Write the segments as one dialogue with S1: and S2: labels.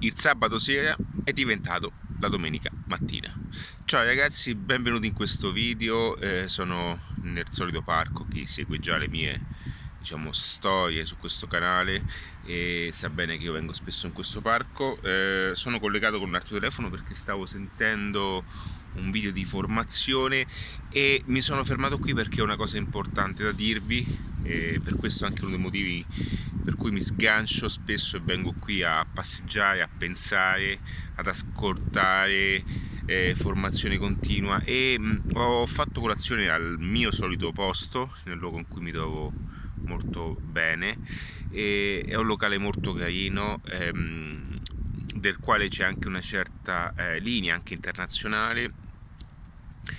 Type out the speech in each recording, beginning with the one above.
S1: il sabato sera è diventato la domenica mattina. Ciao ragazzi, benvenuti in questo video, eh, sono nel solito parco, chi segue già le mie diciamo, storie su questo canale e sa bene che io vengo spesso in questo parco. Eh, sono collegato con un altro telefono perché stavo sentendo un video di formazione e mi sono fermato qui perché ho una cosa importante da dirvi e per questo anche uno dei motivi cui mi sgancio spesso e vengo qui a passeggiare, a pensare, ad ascoltare eh, formazione continua e mh, ho fatto colazione al mio solito posto, nel luogo in cui mi trovo molto bene e è un locale molto carino ehm, del quale c'è anche una certa eh, linea anche internazionale.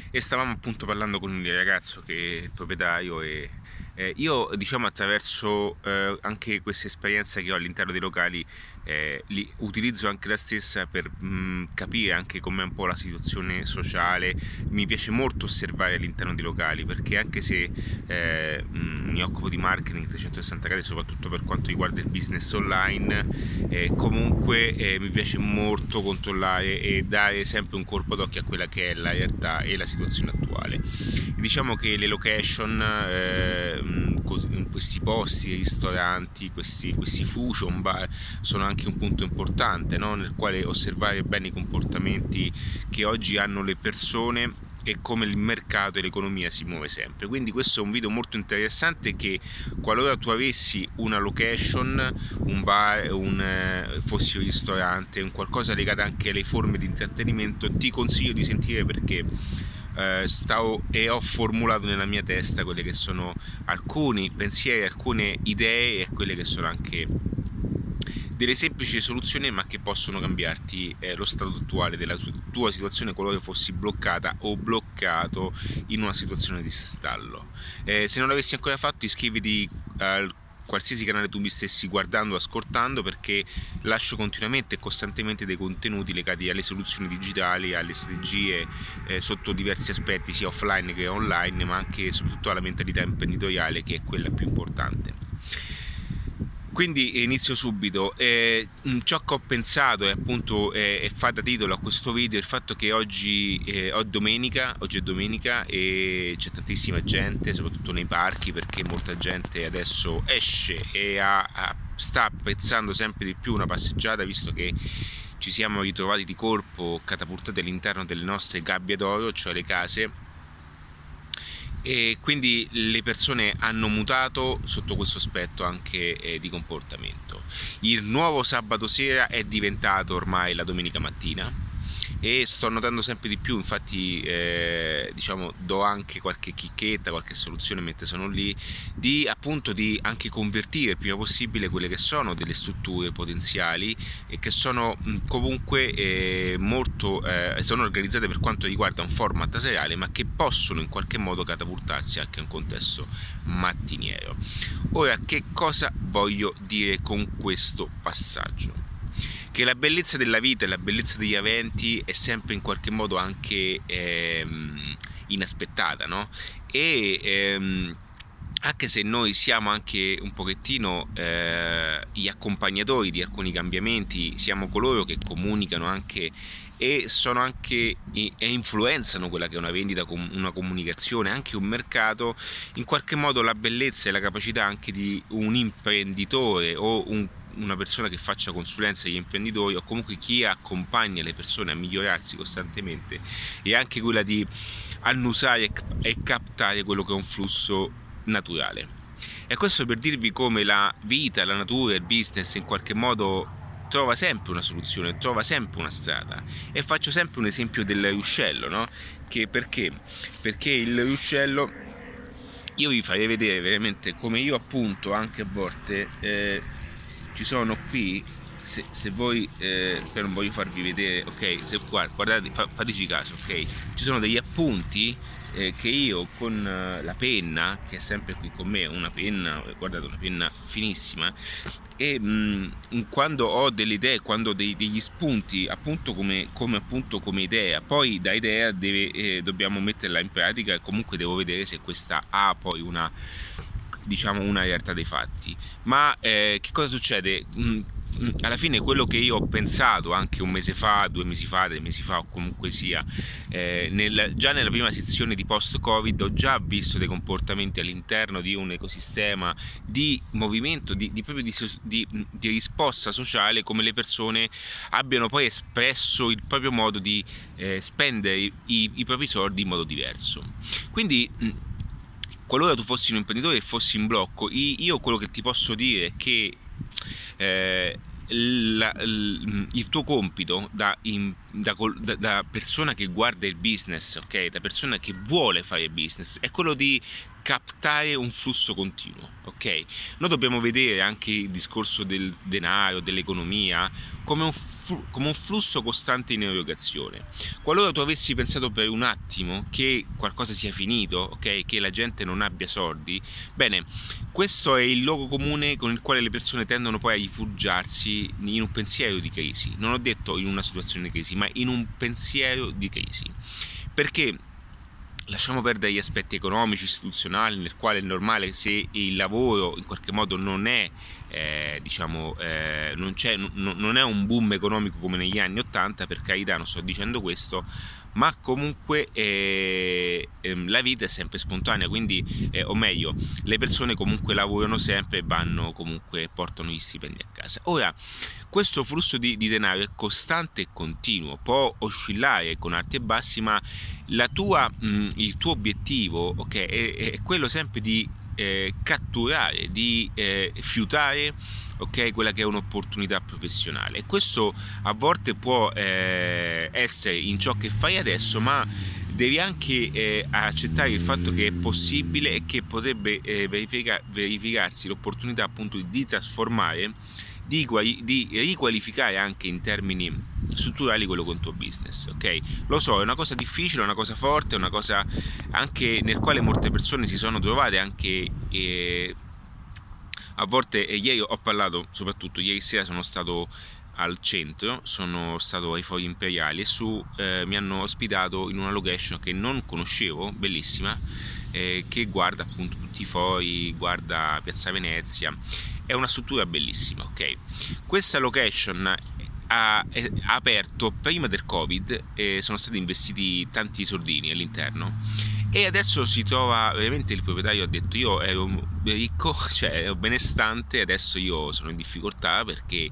S1: E stavamo appunto parlando con il ragazzo che è il proprietario e eh, io diciamo attraverso eh, anche questa esperienza che ho all'interno dei locali eh, li utilizzo anche la stessa per mh, mm, capire anche com'è un po' la situazione sociale. Mi piace molto osservare all'interno dei locali perché anche se eh, mh, mm, mi occupo di marketing 360 gradi, soprattutto per quanto riguarda il business online, eh, comunque eh, mi piace molto controllare e dare sempre un colpo d'occhio a quella che è la realtà e la situazione attuale. Diciamo che le location eh, in questi posti, ristoranti, questi, questi fusion bar sono anche un punto importante no? nel quale osservare bene i comportamenti che oggi hanno le persone e come il mercato e l'economia si muove sempre. Quindi questo è un video molto interessante che qualora tu avessi una location, un bar, un, eh, fossi un ristorante, un qualcosa legato anche alle forme di intrattenimento, ti consiglio di sentire perché eh, stavo e ho formulato nella mia testa quelle che sono alcuni pensieri, alcune idee e quelle che sono anche delle semplici soluzioni ma che possono cambiarti eh, lo stato attuale della tua situazione qualora fossi bloccata o bloccato in una situazione di stallo. Eh, se non l'avessi ancora fatto iscriviti al qualsiasi canale tu mi stessi guardando o ascoltando perché lascio continuamente e costantemente dei contenuti legati alle soluzioni digitali, alle strategie eh, sotto diversi aspetti sia offline che online ma anche soprattutto alla mentalità imprenditoriale che è quella più importante. Quindi inizio subito. Eh, ciò che ho pensato e appunto eh, e fa da titolo a questo video il fatto che oggi eh, è domenica, oggi è domenica e c'è tantissima gente, soprattutto nei parchi, perché molta gente adesso esce e ha, ha, sta apprezzando sempre di più una passeggiata, visto che ci siamo ritrovati di colpo catapultati all'interno delle nostre gabbie d'oro, cioè le case e quindi le persone hanno mutato sotto questo aspetto anche eh, di comportamento. Il nuovo sabato sera è diventato ormai la domenica mattina e sto notando sempre di più infatti eh, diciamo do anche qualche chicchetta qualche soluzione mentre sono lì di appunto di anche convertire il prima possibile quelle che sono delle strutture potenziali e che sono comunque eh, molto eh, sono organizzate per quanto riguarda un format seriale ma che possono in qualche modo catapultarsi anche in un contesto mattiniero. Ora che cosa voglio dire con questo passaggio che la bellezza della vita e la bellezza degli eventi è sempre in qualche modo anche ehm, inaspettata, no? E ehm, anche se noi siamo anche un pochettino eh, gli accompagnatori di alcuni cambiamenti, siamo coloro che comunicano anche e sono anche e influenzano quella che è una vendita, una comunicazione, anche un mercato, in qualche modo la bellezza e la capacità anche di un imprenditore o un una persona che faccia consulenza agli imprenditori o comunque chi accompagna le persone a migliorarsi costantemente è anche quella di annusare e captare quello che è un flusso naturale. E questo per dirvi come la vita, la natura, il business in qualche modo trova sempre una soluzione, trova sempre una strada. E faccio sempre un esempio del ruscello, no? Che perché? Perché il ruscello io vi farei vedere veramente come io appunto anche a volte eh, ci sono qui se, se voi eh, non voglio farvi vedere ok se guardate fa, fateci caso ok? Ci sono degli appunti eh, che io con eh, la penna che è sempre qui con me una penna guardate una penna finissima e mh, mm, quando ho delle idee quando ho dei, degli spunti appunto come, come, appunto come idea poi da idea deve, eh, dobbiamo metterla in pratica e comunque devo vedere se questa ha poi una diciamo una realtà dei fatti ma eh, che cosa succede mm, alla fine quello che io ho pensato anche un mese fa, due mesi fa, tre mesi fa o comunque sia, eh, nel, già nella prima sezione di post-Covid ho già visto dei comportamenti all'interno di un ecosistema di movimento, di, di proprio di, di, di risposta sociale, come le persone abbiano poi espresso il proprio modo di eh, spendere i, i propri soldi in modo diverso. Quindi qualora tu fossi un imprenditore e fossi in blocco, io quello che ti posso dire è che eh, la, il tuo compito da, in, da, da, persona che guarda il business, ok? Da persona che vuole fare business, è quello di captare un flusso continuo, ok? Noi dobbiamo vedere anche il discorso del denaro, dell'economia, come un, come un flusso costante in erogazione. Qualora tu avessi pensato per un attimo che qualcosa sia finito, ok? Che la gente non abbia soldi, bene, questo è il luogo comune con il quale le persone tendono poi a rifugiarsi in un pensiero di crisi. Non ho detto in una situazione di crisi, ma in un pensiero di crisi. Perché lasciamo perdere gli aspetti economici, istituzionali, nel quale è normale se il lavoro in qualche modo non è, eh, diciamo, eh, non, n- non, è un boom economico come negli anni 80, per carità non sto dicendo questo, ma comunque eh, ehm, la vita è sempre spontanea, quindi, eh, o meglio, le persone comunque lavorano sempre e vanno comunque, portano gli stipendi a casa. Ora, questo flusso di, di denaro è costante e continuo, può oscillare con alti e bassi, ma tua, mh, il tuo obiettivo okay, è, è, quello sempre di eh, catturare, di eh, fiutare okay, quella che è un'opportunità professionale. E questo a volte può eh, essere in ciò che fai adesso, ma devi anche eh, accettare il fatto che è possibile e che potrebbe eh, verifica- verificarsi l'opportunità appunto di trasformare di, di, riqualificare anche in termini strutturali quello con il tuo business, ok? Lo so, è una cosa difficile, è una cosa forte, è una cosa anche nel quale molte persone si sono trovate anche eh, a volte, e ieri ho parlato, soprattutto ieri sera sono stato al centro, sono stato ai Fori Imperiali e su eh, mi hanno ospitato in una location che non conoscevo, bellissima, eh, che guarda appunto tutti i fori, guarda Piazza Venezia è una struttura bellissima, ok? Questa location ha, ha aperto prima del Covid e sono stati investiti tanti soldini all'interno e adesso si trova veramente il proprietario ha detto io ero ricco, cioè ero benestante, adesso io sono in difficoltà perché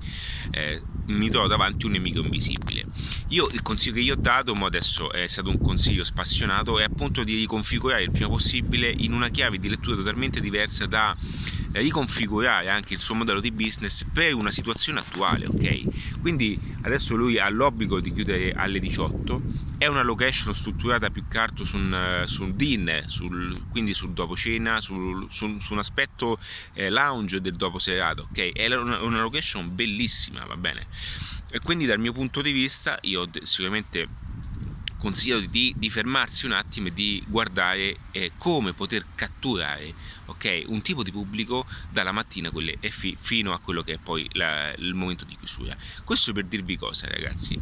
S1: eh, mi trovo davanti un nemico invisibile. Io il consiglio che gli ho dato, ma adesso è stato un consiglio spassionato, è appunto di riconfigurare il prima possibile in una chiave di lettura totalmente diversa da riconfigurare anche il suo modello di business per una situazione attuale, ok? Quindi adesso lui ha l'obbligo di chiudere alle 18, è una location strutturata più che altro su un, su un dinner, sul, quindi sul dopo cena, sul, su, su, un aspetto eh, lounge del dopo serato, ok? È una, una location bellissima, va bene? E quindi dal mio punto di vista io sicuramente consiglio di, di, fermarsi un attimo e di guardare eh, come poter catturare okay, un tipo di pubblico dalla mattina fi, fino a quello che è poi la, il momento di chiusura. Questo per dirvi cosa ragazzi,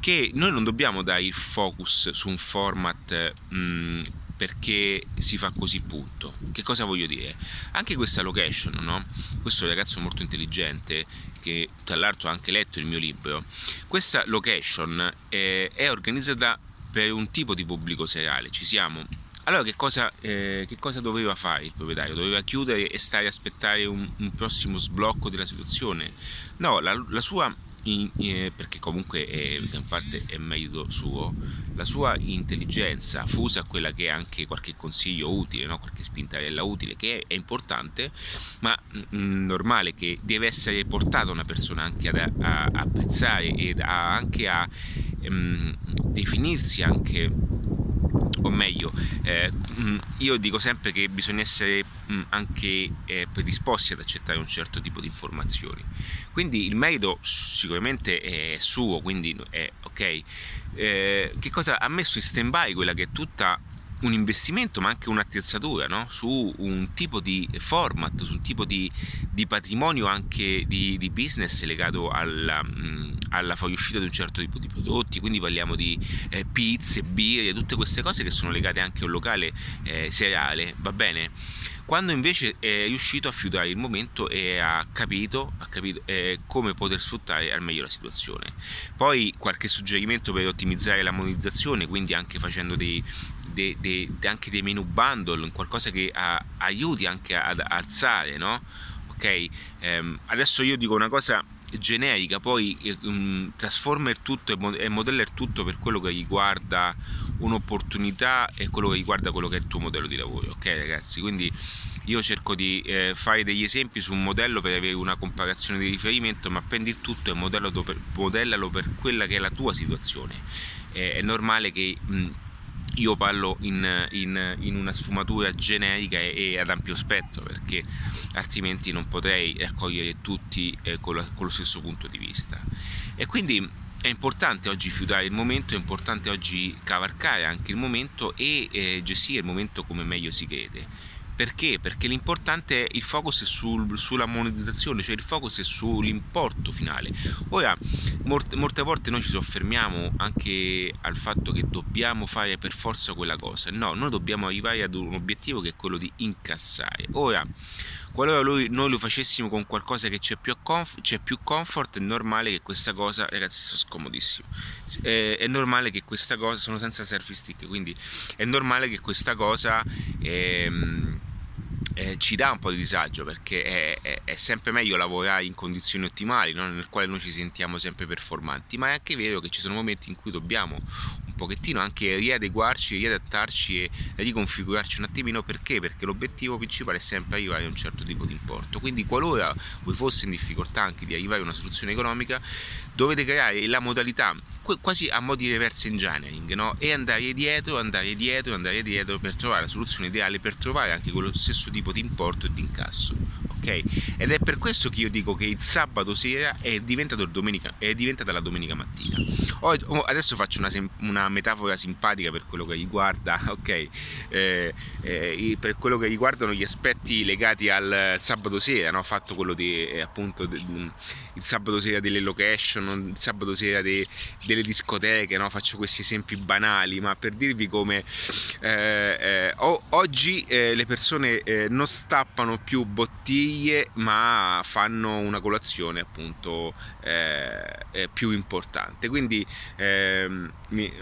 S1: che noi non dobbiamo dare il focus su un format mh, mm, perché si fa così punto. Che cosa voglio dire? Anche questa location, no? Questo ragazzo molto intelligente che tra l'altro ha anche letto il mio libro, questa location è, è organizzata per un tipo di pubblico seriale, ci siamo. Allora che cosa, eh, che cosa, doveva fare il proprietario? Doveva chiudere e stare a aspettare un, un prossimo sblocco della situazione? No, la, la sua in, eh, perché comunque è, in parte è merito suo, la sua intelligenza fusa a quella che è anche qualche consiglio utile, no? qualche spintarella utile, che è, è importante, ma mh, mm, normale che deve essere portata una persona anche ad, a, a pensare e anche a mh, mm, definirsi anche o meglio, eh, mm, io dico sempre che bisogna essere mm, anche eh, predisposti ad accettare un certo tipo di informazioni. Quindi il merito sicuramente è suo, quindi è ok. Eh, che cosa ha messo in stand by quella che è tutta un investimento ma anche un'attrezzatura no? su un tipo di format, su un tipo di, di patrimonio anche di, di, business legato alla, mh, alla fuoriuscita di un certo tipo di prodotti, quindi parliamo di eh, pizze, birre, tutte queste cose che sono legate anche a un locale eh, seriale, va bene? Quando invece è riuscito a fiutare il momento e ha capito, ha capito eh, come poter sfruttare al meglio la situazione. Poi qualche suggerimento per ottimizzare la monetizzazione, quindi anche facendo dei, dei, dei, anche dei menu bundle, qualcosa che a, aiuti anche ad alzare, no? Ok? Ehm, adesso io dico una cosa generica, poi um, trasforma il tutto e modella il tutto per quello che riguarda un'opportunità e quello che riguarda quello che è il tuo modello di lavoro, ok ragazzi? Quindi io cerco di eh, fare degli esempi su un modello per avere una comparazione di riferimento, ma prendi il tutto e modellalo per, modellalo per quella che è la tua situazione. Eh, è normale che mh, io parlo in, in, in, una sfumatura generica e, e, ad ampio spettro perché altrimenti non potrei raccogliere tutti eh, con, la, con lo stesso punto di vista. E quindi è importante oggi fiutare il momento, è importante oggi cavalcare anche il momento e eh, gestire il momento come meglio si crede. Perché? Perché l'importante è il focus è sul, sulla monetizzazione, cioè il focus è sull'importo finale. Ora, molte, molte volte noi ci soffermiamo anche al fatto che dobbiamo fare per forza quella cosa. No, noi dobbiamo arrivare ad un obiettivo che è quello di incassare. Ora, qualora lui, noi lo facessimo con qualcosa che c'è più, comf- c'è più comfort è normale che questa cosa ragazzi sono scomodissimo è, è, normale che questa cosa sono senza selfie stick quindi è normale che questa cosa ehm, eh, ci dà un po' di disagio perché è, è, è, sempre meglio lavorare in condizioni ottimali no? nel quale noi ci sentiamo sempre performanti ma è anche vero che ci sono momenti in cui dobbiamo pochettino anche riadeguarci, riadattarci e riconfigurarci un attimino perché? Perché l'obiettivo principale è sempre arrivare a un certo tipo di importo. Quindi qualora voi fosse in difficoltà anche di arrivare a una soluzione economica, dovete creare la modalità quasi a mo' di reverse engineering no? e andare dietro, andare dietro, andare dietro per trovare la soluzione ideale, per trovare anche quello stesso tipo di importo e di incasso ok? Ed è per questo che io dico che il sabato sera è, domenica, è diventata la domenica mattina. adesso faccio una, una, metafora simpatica per quello che riguarda, ok? Eh, eh, per quello che riguardano gli aspetti legati al sabato sera, no? Fatto quello di eh, appunto de, il sabato sera delle location, il sabato sera de, delle discoteche, no? Faccio questi esempi banali, ma per dirvi come eh, eh, oggi le persone non stappano più bottiglie bottiglie ma fanno una colazione appunto eh, più importante. Quindi ehm, mi,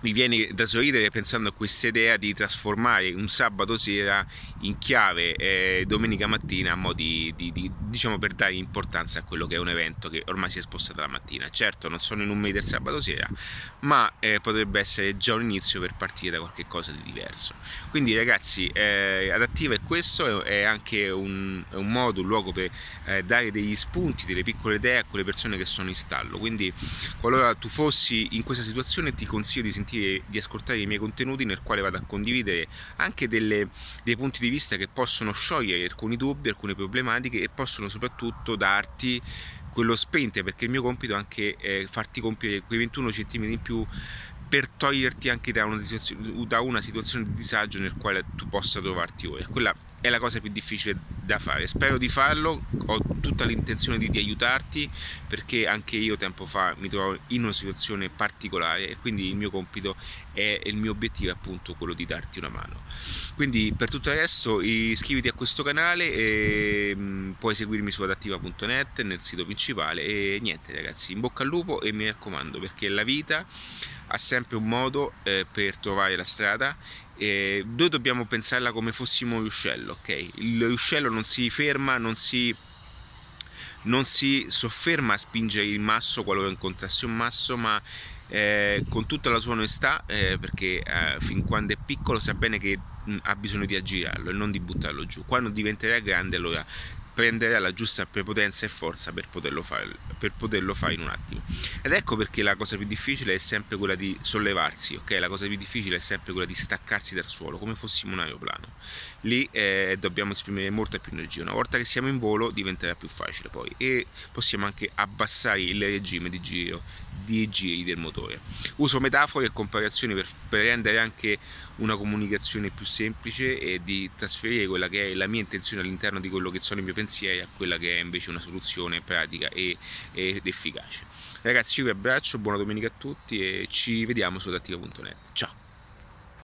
S1: mi viene da sorridere pensando a questa idea di trasformare un sabato sera in chiave eh, domenica mattina di, di, di, diciamo per dare importanza a quello che è un evento che ormai si è spostato la mattina. Certo non sono in un medio del sabato sera ma eh, potrebbe essere già un inizio per partire da qualche cosa di diverso. Quindi ragazzi eh, adattiva è questo è anche un, è un modo un luogo per eh, dare degli spunti delle piccole idee a quelle persone che sono in stallo. Quindi qualora tu fossi in questa situazione ti consiglio di sentire sentire di ascoltare i miei contenuti nel quale vado a condividere anche delle, dei punti di vista che possono sciogliere alcuni dubbi, alcune problematiche e possono soprattutto darti quello sprint perché il mio compito è anche eh, farti compiere quei 21 cm in più per toglierti anche da una, da una situazione di disagio nel quale tu possa trovarti ora. Quella è la cosa più difficile da fare. Spero di farlo, ho tutta l'intenzione di, di, aiutarti perché anche io tempo fa mi trovo in una situazione particolare e quindi il mio compito e il mio obiettivo è appunto quello di darti una mano. Quindi per tutto il resto iscriviti a questo canale e mm, puoi seguirmi su adattiva.net nel sito principale e niente ragazzi, in bocca al lupo e mi raccomando perché la vita ha sempre un modo eh, per trovare la strada e noi dobbiamo pensarla come fossimo un ruscello, ok? Il ruscello non si ferma, non si, non si sofferma a spingere il masso qualora incontrassi un masso, ma eh, con tutta la sua onestà, eh, perché eh, fin quando è piccolo sa bene che mh, ha bisogno di aggirarlo e non di buttarlo giù. Quando diventerà grande allora prendere la giusta prepotenza e forza per poterlo, fare, per poterlo fare in un attimo. Ed ecco perché la cosa più difficile è sempre quella di sollevarsi, ok? La cosa più difficile è sempre quella di staccarsi dal suolo, come fossimo un aeroplano. Lì eh, dobbiamo esprimere molta più energia. Una volta che siamo in volo diventerà più facile poi e possiamo anche abbassare il regime di giro di giri del motore. Uso metafore e comparazioni per, per rendere anche una comunicazione più semplice e di trasferire quella che è la mia intenzione all'interno di quello che sono i miei pensieri a quella che è invece una soluzione pratica e, ed efficace. Ragazzi, io vi abbraccio, buona domenica a tutti e ci vediamo su adattiva.net. Ciao!